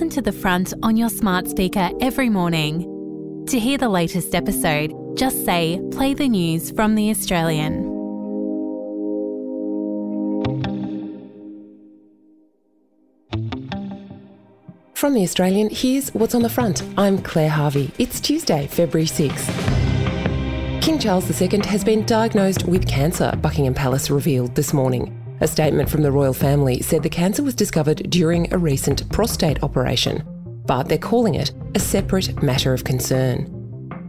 listen to The Front on your smart speaker every morning. To hear the latest episode, just say play the news from The Australian. From The Australian, here's what's on the front. I'm Claire Harvey. It's Tuesday, February 6th. King Charles II has been diagnosed with cancer, Buckingham Palace revealed this morning. A statement from the royal family said the cancer was discovered during a recent prostate operation, but they're calling it a separate matter of concern.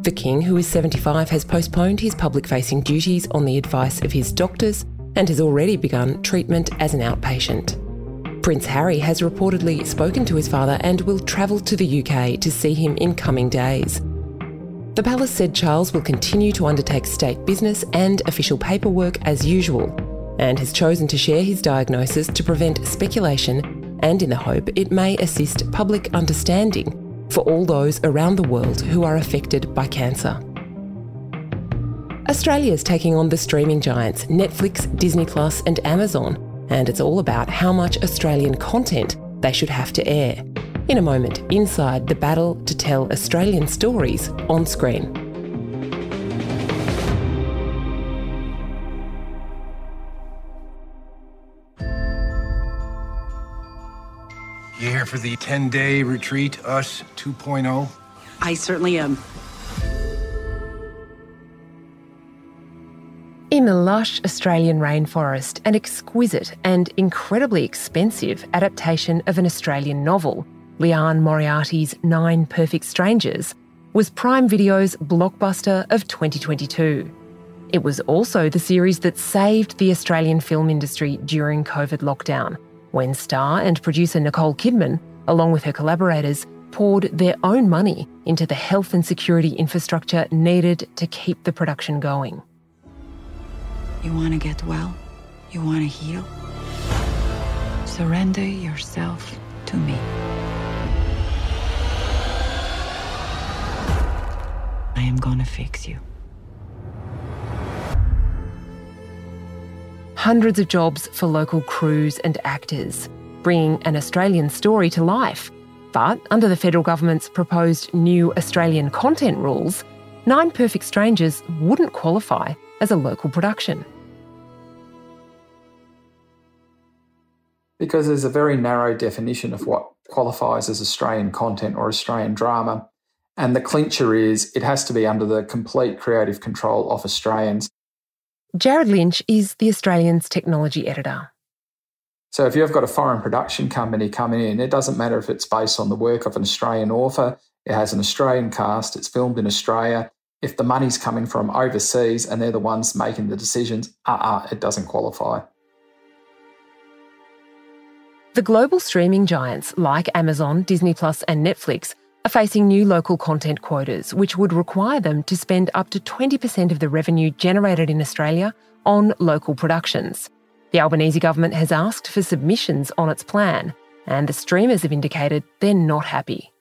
The King, who is 75, has postponed his public facing duties on the advice of his doctors and has already begun treatment as an outpatient. Prince Harry has reportedly spoken to his father and will travel to the UK to see him in coming days. The palace said Charles will continue to undertake state business and official paperwork as usual, and has chosen to share his diagnosis to prevent speculation and in the hope it may assist public understanding for all those around the world who are affected by cancer. Australia's taking on the streaming giants Netflix, Disney Plus, and Amazon, and it's all about how much Australian content they should have to air. In a moment, inside the battle to tell Australian stories on screen. For the 10 day retreat, Us 2.0? I certainly am. In the lush Australian rainforest, an exquisite and incredibly expensive adaptation of an Australian novel, Liane Moriarty's Nine Perfect Strangers, was Prime Video's blockbuster of 2022. It was also the series that saved the Australian film industry during COVID lockdown, when star and producer Nicole Kidman, along with her collaborators, poured their own money into the health and security infrastructure needed to keep the production going. You want to get well? You want to heal? Surrender yourself to me. I am gonna fix you. Hundreds of jobs for local crews and actors, bringing an Australian story to life. But under the federal government's proposed new Australian content rules, Nine Perfect Strangers wouldn't qualify as a local production. Because there's a very narrow definition of what qualifies as Australian content or Australian drama. And the clincher is it has to be under the complete creative control of Australians. Jared Lynch is the Australian's technology editor. So if you've got a foreign production company coming in, it doesn't matter if it's based on the work of an Australian author, it has an Australian cast, it's filmed in Australia. If the money's coming from overseas and they're the ones making the decisions, uh uh-uh, uh, it doesn't qualify. The global streaming giants like Amazon, Disney Plus, and Netflix are facing new local content quotas, which would require them to spend up to 20% of the revenue generated in Australia on local productions. The Albanese government has asked for submissions on its plan, and the streamers have indicated they're not happy.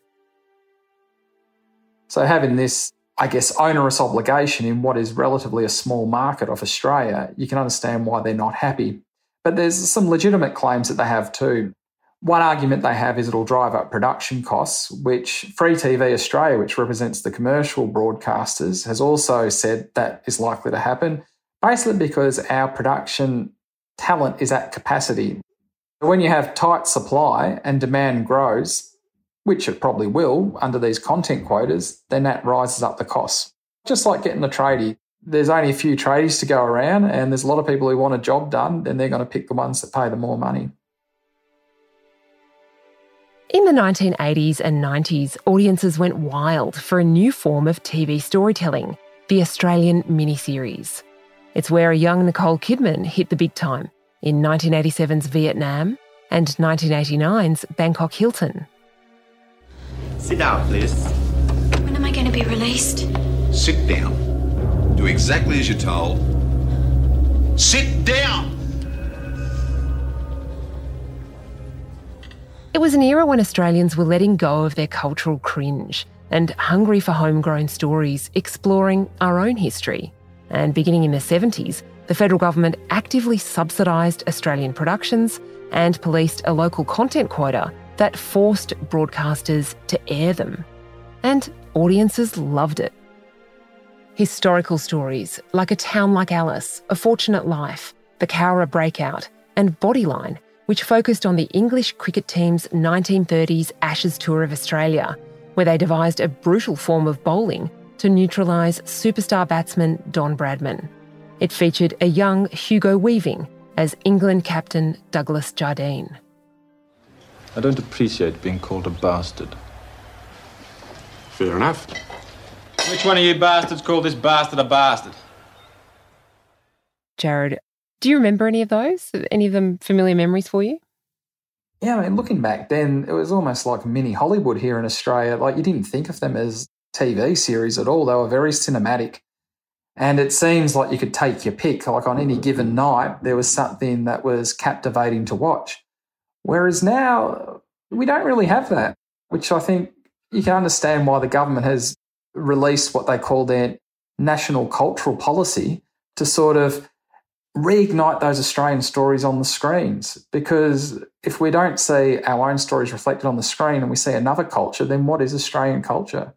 So, having this, I guess, onerous obligation in what is relatively a small market of Australia, you can understand why they're not happy. But there's some legitimate claims that they have too. One argument they have is it'll drive up production costs, which Free TV Australia, which represents the commercial broadcasters, has also said that is likely to happen, basically because our production talent is at capacity. When you have tight supply and demand grows, which it probably will under these content quotas, then that rises up the costs. Just like getting the tradie, there's only a few tradies to go around, and there's a lot of people who want a job done, then they're going to pick the ones that pay the more money. In the 1980s and 90s, audiences went wild for a new form of TV storytelling, the Australian miniseries. It's where a young Nicole Kidman hit the big time in 1987's Vietnam and 1989's Bangkok Hilton. Sit down, please. When am I going to be released? Sit down. Do exactly as you're told. Sit down! It was an era when Australians were letting go of their cultural cringe and hungry for homegrown stories, exploring our own history. And beginning in the 70s, the federal government actively subsidised Australian productions and policed a local content quota that forced broadcasters to air them. And audiences loved it. Historical stories like A Town Like Alice, A Fortunate Life, The Cowra Breakout, and Bodyline, which focused on the English cricket team's 1930s Ashes tour of Australia, where they devised a brutal form of bowling to neutralise superstar batsman Don Bradman. It featured a young Hugo Weaving as England captain Douglas Jardine. I don't appreciate being called a bastard. Fair enough. Which one of you bastards called this bastard a bastard? Jared, do you remember any of those? Any of them familiar memories for you? Yeah, I mean, looking back then, it was almost like mini Hollywood here in Australia. Like, you didn't think of them as TV series at all. They were very cinematic. And it seems like you could take your pick. Like on any given night, there was something that was captivating to watch. Whereas now, we don't really have that, which I think you can understand why the government has released what they call their national cultural policy to sort of reignite those Australian stories on the screens. Because if we don't see our own stories reflected on the screen and we see another culture, then what is Australian culture?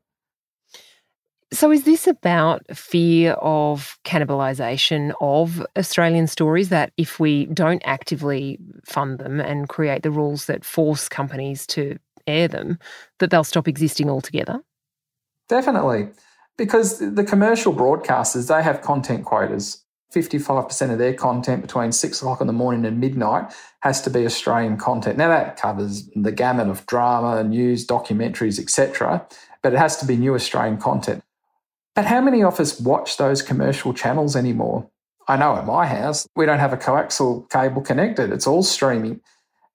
So, is this about fear of cannibalisation of Australian stories that if we don't actively fund them and create the rules that force companies to air them, that they'll stop existing altogether? Definitely. Because the commercial broadcasters, they have content quotas. 55% of their content between six o'clock in the morning and midnight has to be Australian content. Now, that covers the gamut of drama, news, documentaries, etc., but it has to be new Australian content. But how many of us watch those commercial channels anymore? I know at my house, we don't have a coaxial cable connected, it's all streaming.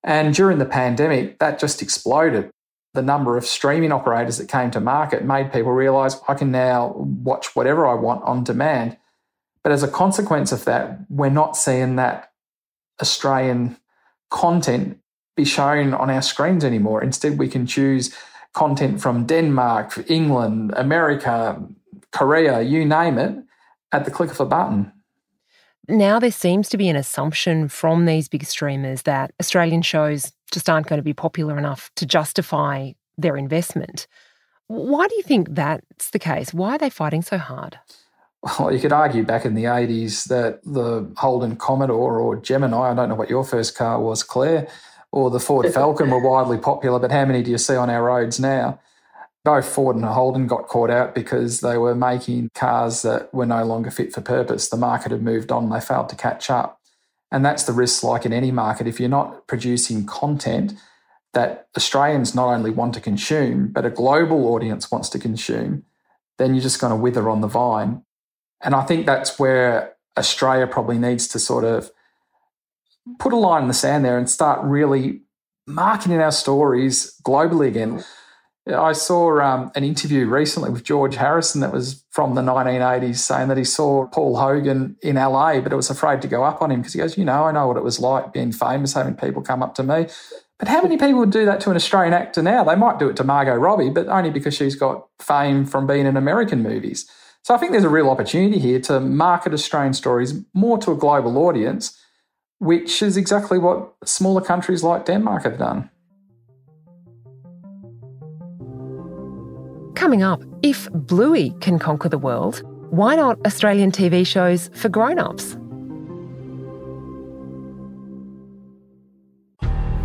And during the pandemic, that just exploded. The number of streaming operators that came to market made people realize I can now watch whatever I want on demand. But as a consequence of that, we're not seeing that Australian content be shown on our screens anymore. Instead, we can choose content from Denmark, England, America, Korea, you name it, at the click of a button. Now there seems to be an assumption from these big streamers that Australian shows just aren't going to be popular enough to justify their investment. Why do you think that's the case? Why are they fighting so hard? Well, you could argue back in the 80s that the Holden Commodore or Gemini, I don't know what your first car was, Claire, or the Ford Falcon were widely popular, but how many do you see on our roads now? both Ford and Holden got caught out because they were making cars that were no longer fit for purpose. The market had moved on, they failed to catch up. And that's the risk, like in any market. If you're not producing content that Australians not only want to consume, but a global audience wants to consume, then you're just going to wither on the vine. And I think that's where Australia probably needs to sort of put a line in the sand there and start really marketing our stories globally again. I saw um, an interview recently with George Harrison that was from the 1980s saying that he saw Paul Hogan in LA, but it was afraid to go up on him because he goes, You know, I know what it was like being famous, having people come up to me. But how many people would do that to an Australian actor now? They might do it to Margot Robbie, but only because she's got fame from being in American movies. So I think there's a real opportunity here to market Australian stories more to a global audience, which is exactly what smaller countries like Denmark have done. Coming up, if Bluey can conquer the world, why not Australian TV shows for grown ups?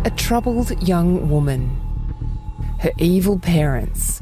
A troubled young woman. Her evil parents.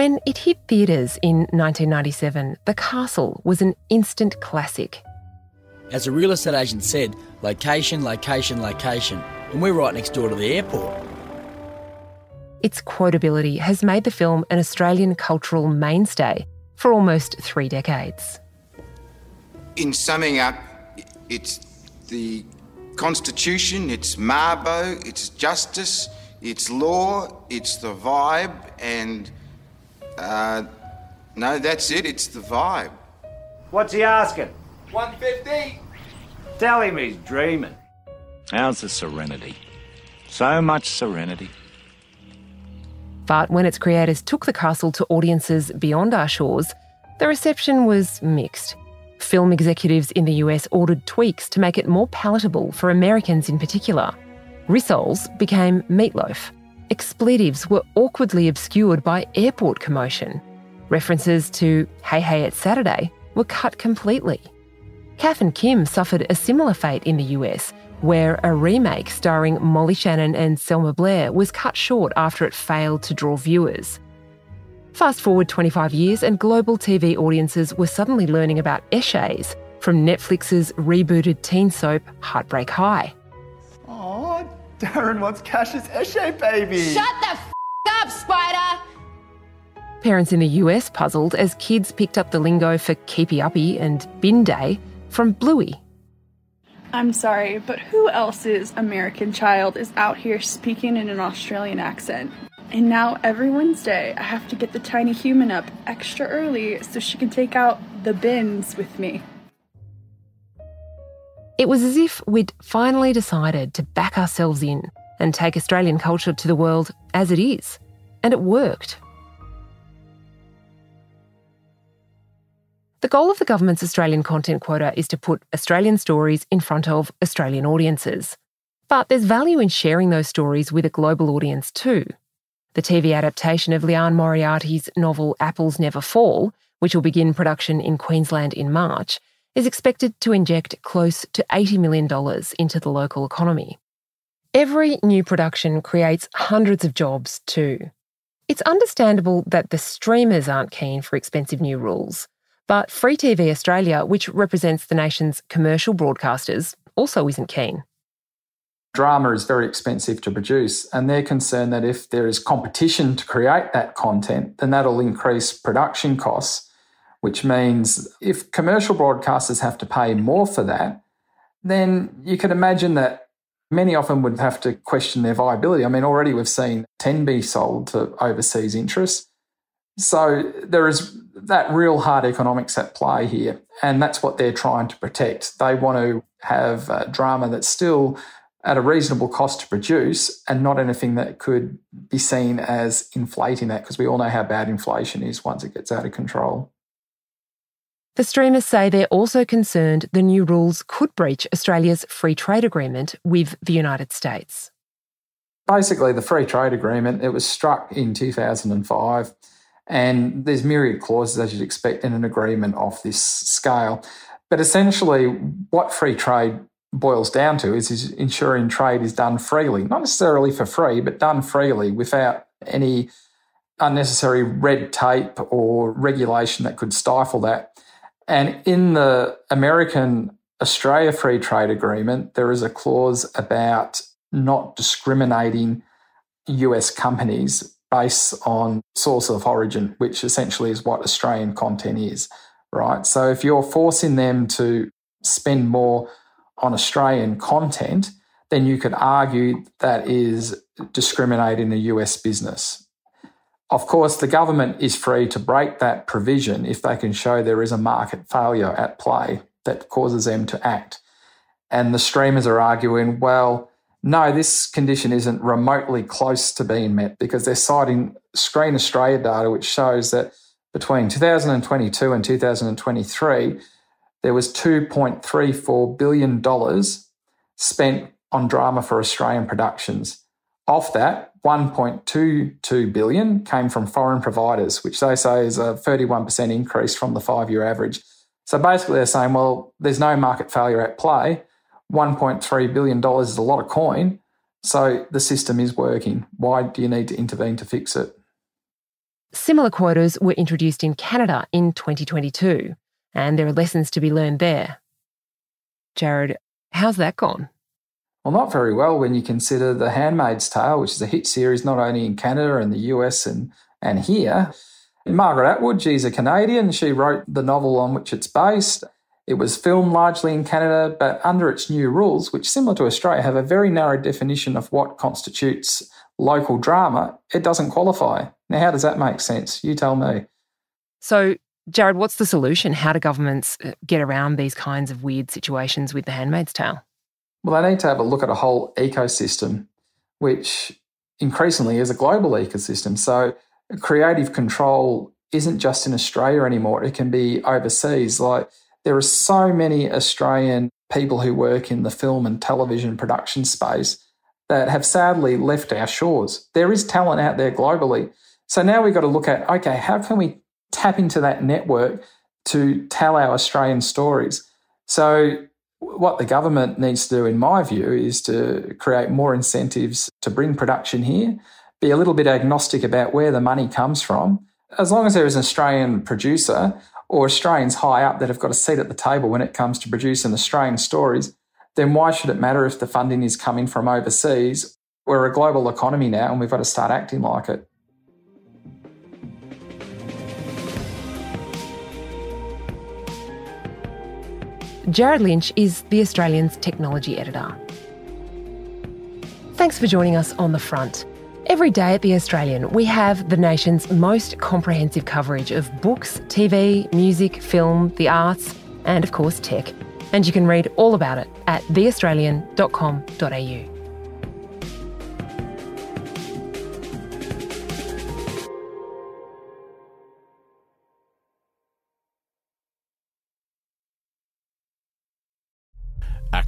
When it hit theatres in 1997, The Castle was an instant classic. As a real estate agent said, location, location, location. And we're right next door to the airport. Its quotability has made the film an Australian cultural mainstay, for almost three decades. In summing up, it's the Constitution, it's Mabo, it's justice, it's law, it's the vibe, and uh, no, that's it, it's the vibe. What's he asking? 150. Tell him he's dreaming. How's the serenity? So much serenity. But when its creators took the castle to audiences beyond our shores, the reception was mixed. Film executives in the US ordered tweaks to make it more palatable for Americans in particular. Rissoles became meatloaf. Expletives were awkwardly obscured by airport commotion. References to Hey Hey It's Saturday were cut completely. Kath and Kim suffered a similar fate in the US, where a remake starring Molly Shannon and Selma Blair was cut short after it failed to draw viewers. Fast forward 25 years, and global TV audiences were suddenly learning about Eshays from Netflix's rebooted teen soap Heartbreak High. Darren wants Cash's Eshay baby. Shut the f up, Spider! Parents in the US puzzled as kids picked up the lingo for keepy uppy and bin day from Bluey. I'm sorry, but who else's American child is out here speaking in an Australian accent? And now every Wednesday, I have to get the tiny human up extra early so she can take out the bins with me. It was as if we'd finally decided to back ourselves in and take Australian culture to the world as it is. And it worked. The goal of the government's Australian content quota is to put Australian stories in front of Australian audiences. But there's value in sharing those stories with a global audience too. The TV adaptation of Liane Moriarty's novel Apples Never Fall, which will begin production in Queensland in March, is expected to inject close to $80 million into the local economy. Every new production creates hundreds of jobs too. It's understandable that the streamers aren't keen for expensive new rules. But Free TV Australia, which represents the nation's commercial broadcasters, also isn't keen. Drama is very expensive to produce, and they're concerned that if there is competition to create that content, then that'll increase production costs, which means if commercial broadcasters have to pay more for that, then you can imagine that many of them would have to question their viability. I mean, already we've seen 10 be sold to overseas interests. So there is that real hard economics at play here. And that's what they're trying to protect. They want to have a drama that's still at a reasonable cost to produce and not anything that could be seen as inflating that because we all know how bad inflation is once it gets out of control. The streamers say they're also concerned the new rules could breach Australia's free trade agreement with the United States. Basically, the free trade agreement, it was struck in 2005 and there's myriad clauses, as you'd expect, in an agreement of this scale. But essentially, what free trade boils down to is, is ensuring trade is done freely, not necessarily for free, but done freely without any unnecessary red tape or regulation that could stifle that. And in the American Australia Free Trade Agreement, there is a clause about not discriminating US companies based on source of origin, which essentially is what Australian content is, right? So if you're forcing them to spend more on Australian content, then you could argue that is discriminating a US business. Of course, the government is free to break that provision if they can show there is a market failure at play that causes them to act. And the streamers are arguing, well, no, this condition isn't remotely close to being met because they're citing Screen Australia data, which shows that between 2022 and 2023, there was $2.34 billion spent on drama for Australian productions. Off that, 1.22 billion came from foreign providers, which they say is a 31% increase from the five year average. So basically, they're saying, well, there's no market failure at play. $1.3 billion is a lot of coin. So the system is working. Why do you need to intervene to fix it? Similar quotas were introduced in Canada in 2022, and there are lessons to be learned there. Jared, how's that gone? Well, not very well when you consider The Handmaid's Tale, which is a hit series not only in Canada and the US and, and here, Margaret Atwood, she's a Canadian. She wrote the novel on which it's based. It was filmed largely in Canada, but under its new rules, which, similar to Australia, have a very narrow definition of what constitutes local drama, it doesn't qualify. Now, how does that make sense? You tell me. So, Jared, what's the solution? How do governments uh, get around these kinds of weird situations with The Handmaid's Tale? Well, they need to have a look at a whole ecosystem, which increasingly is a global ecosystem. So, creative control isn't just in Australia anymore, it can be overseas. Like, there are so many Australian people who work in the film and television production space that have sadly left our shores. There is talent out there globally. So now we've got to look at okay, how can we tap into that network to tell our Australian stories? So, what the government needs to do, in my view, is to create more incentives to bring production here, be a little bit agnostic about where the money comes from. As long as there is an Australian producer or Australians high up that have got a seat at the table when it comes to producing Australian stories, then why should it matter if the funding is coming from overseas? We're a global economy now and we've got to start acting like it. Jared Lynch is The Australian's technology editor. Thanks for joining us on The Front. Every day at The Australian, we have the nation's most comprehensive coverage of books, TV, music, film, the arts, and of course, tech. And you can read all about it at theaustralian.com.au.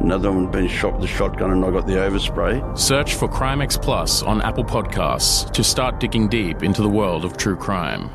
Another one been shot with a shotgun and I got the overspray. Search for Crimex Plus on Apple Podcasts to start digging deep into the world of true crime.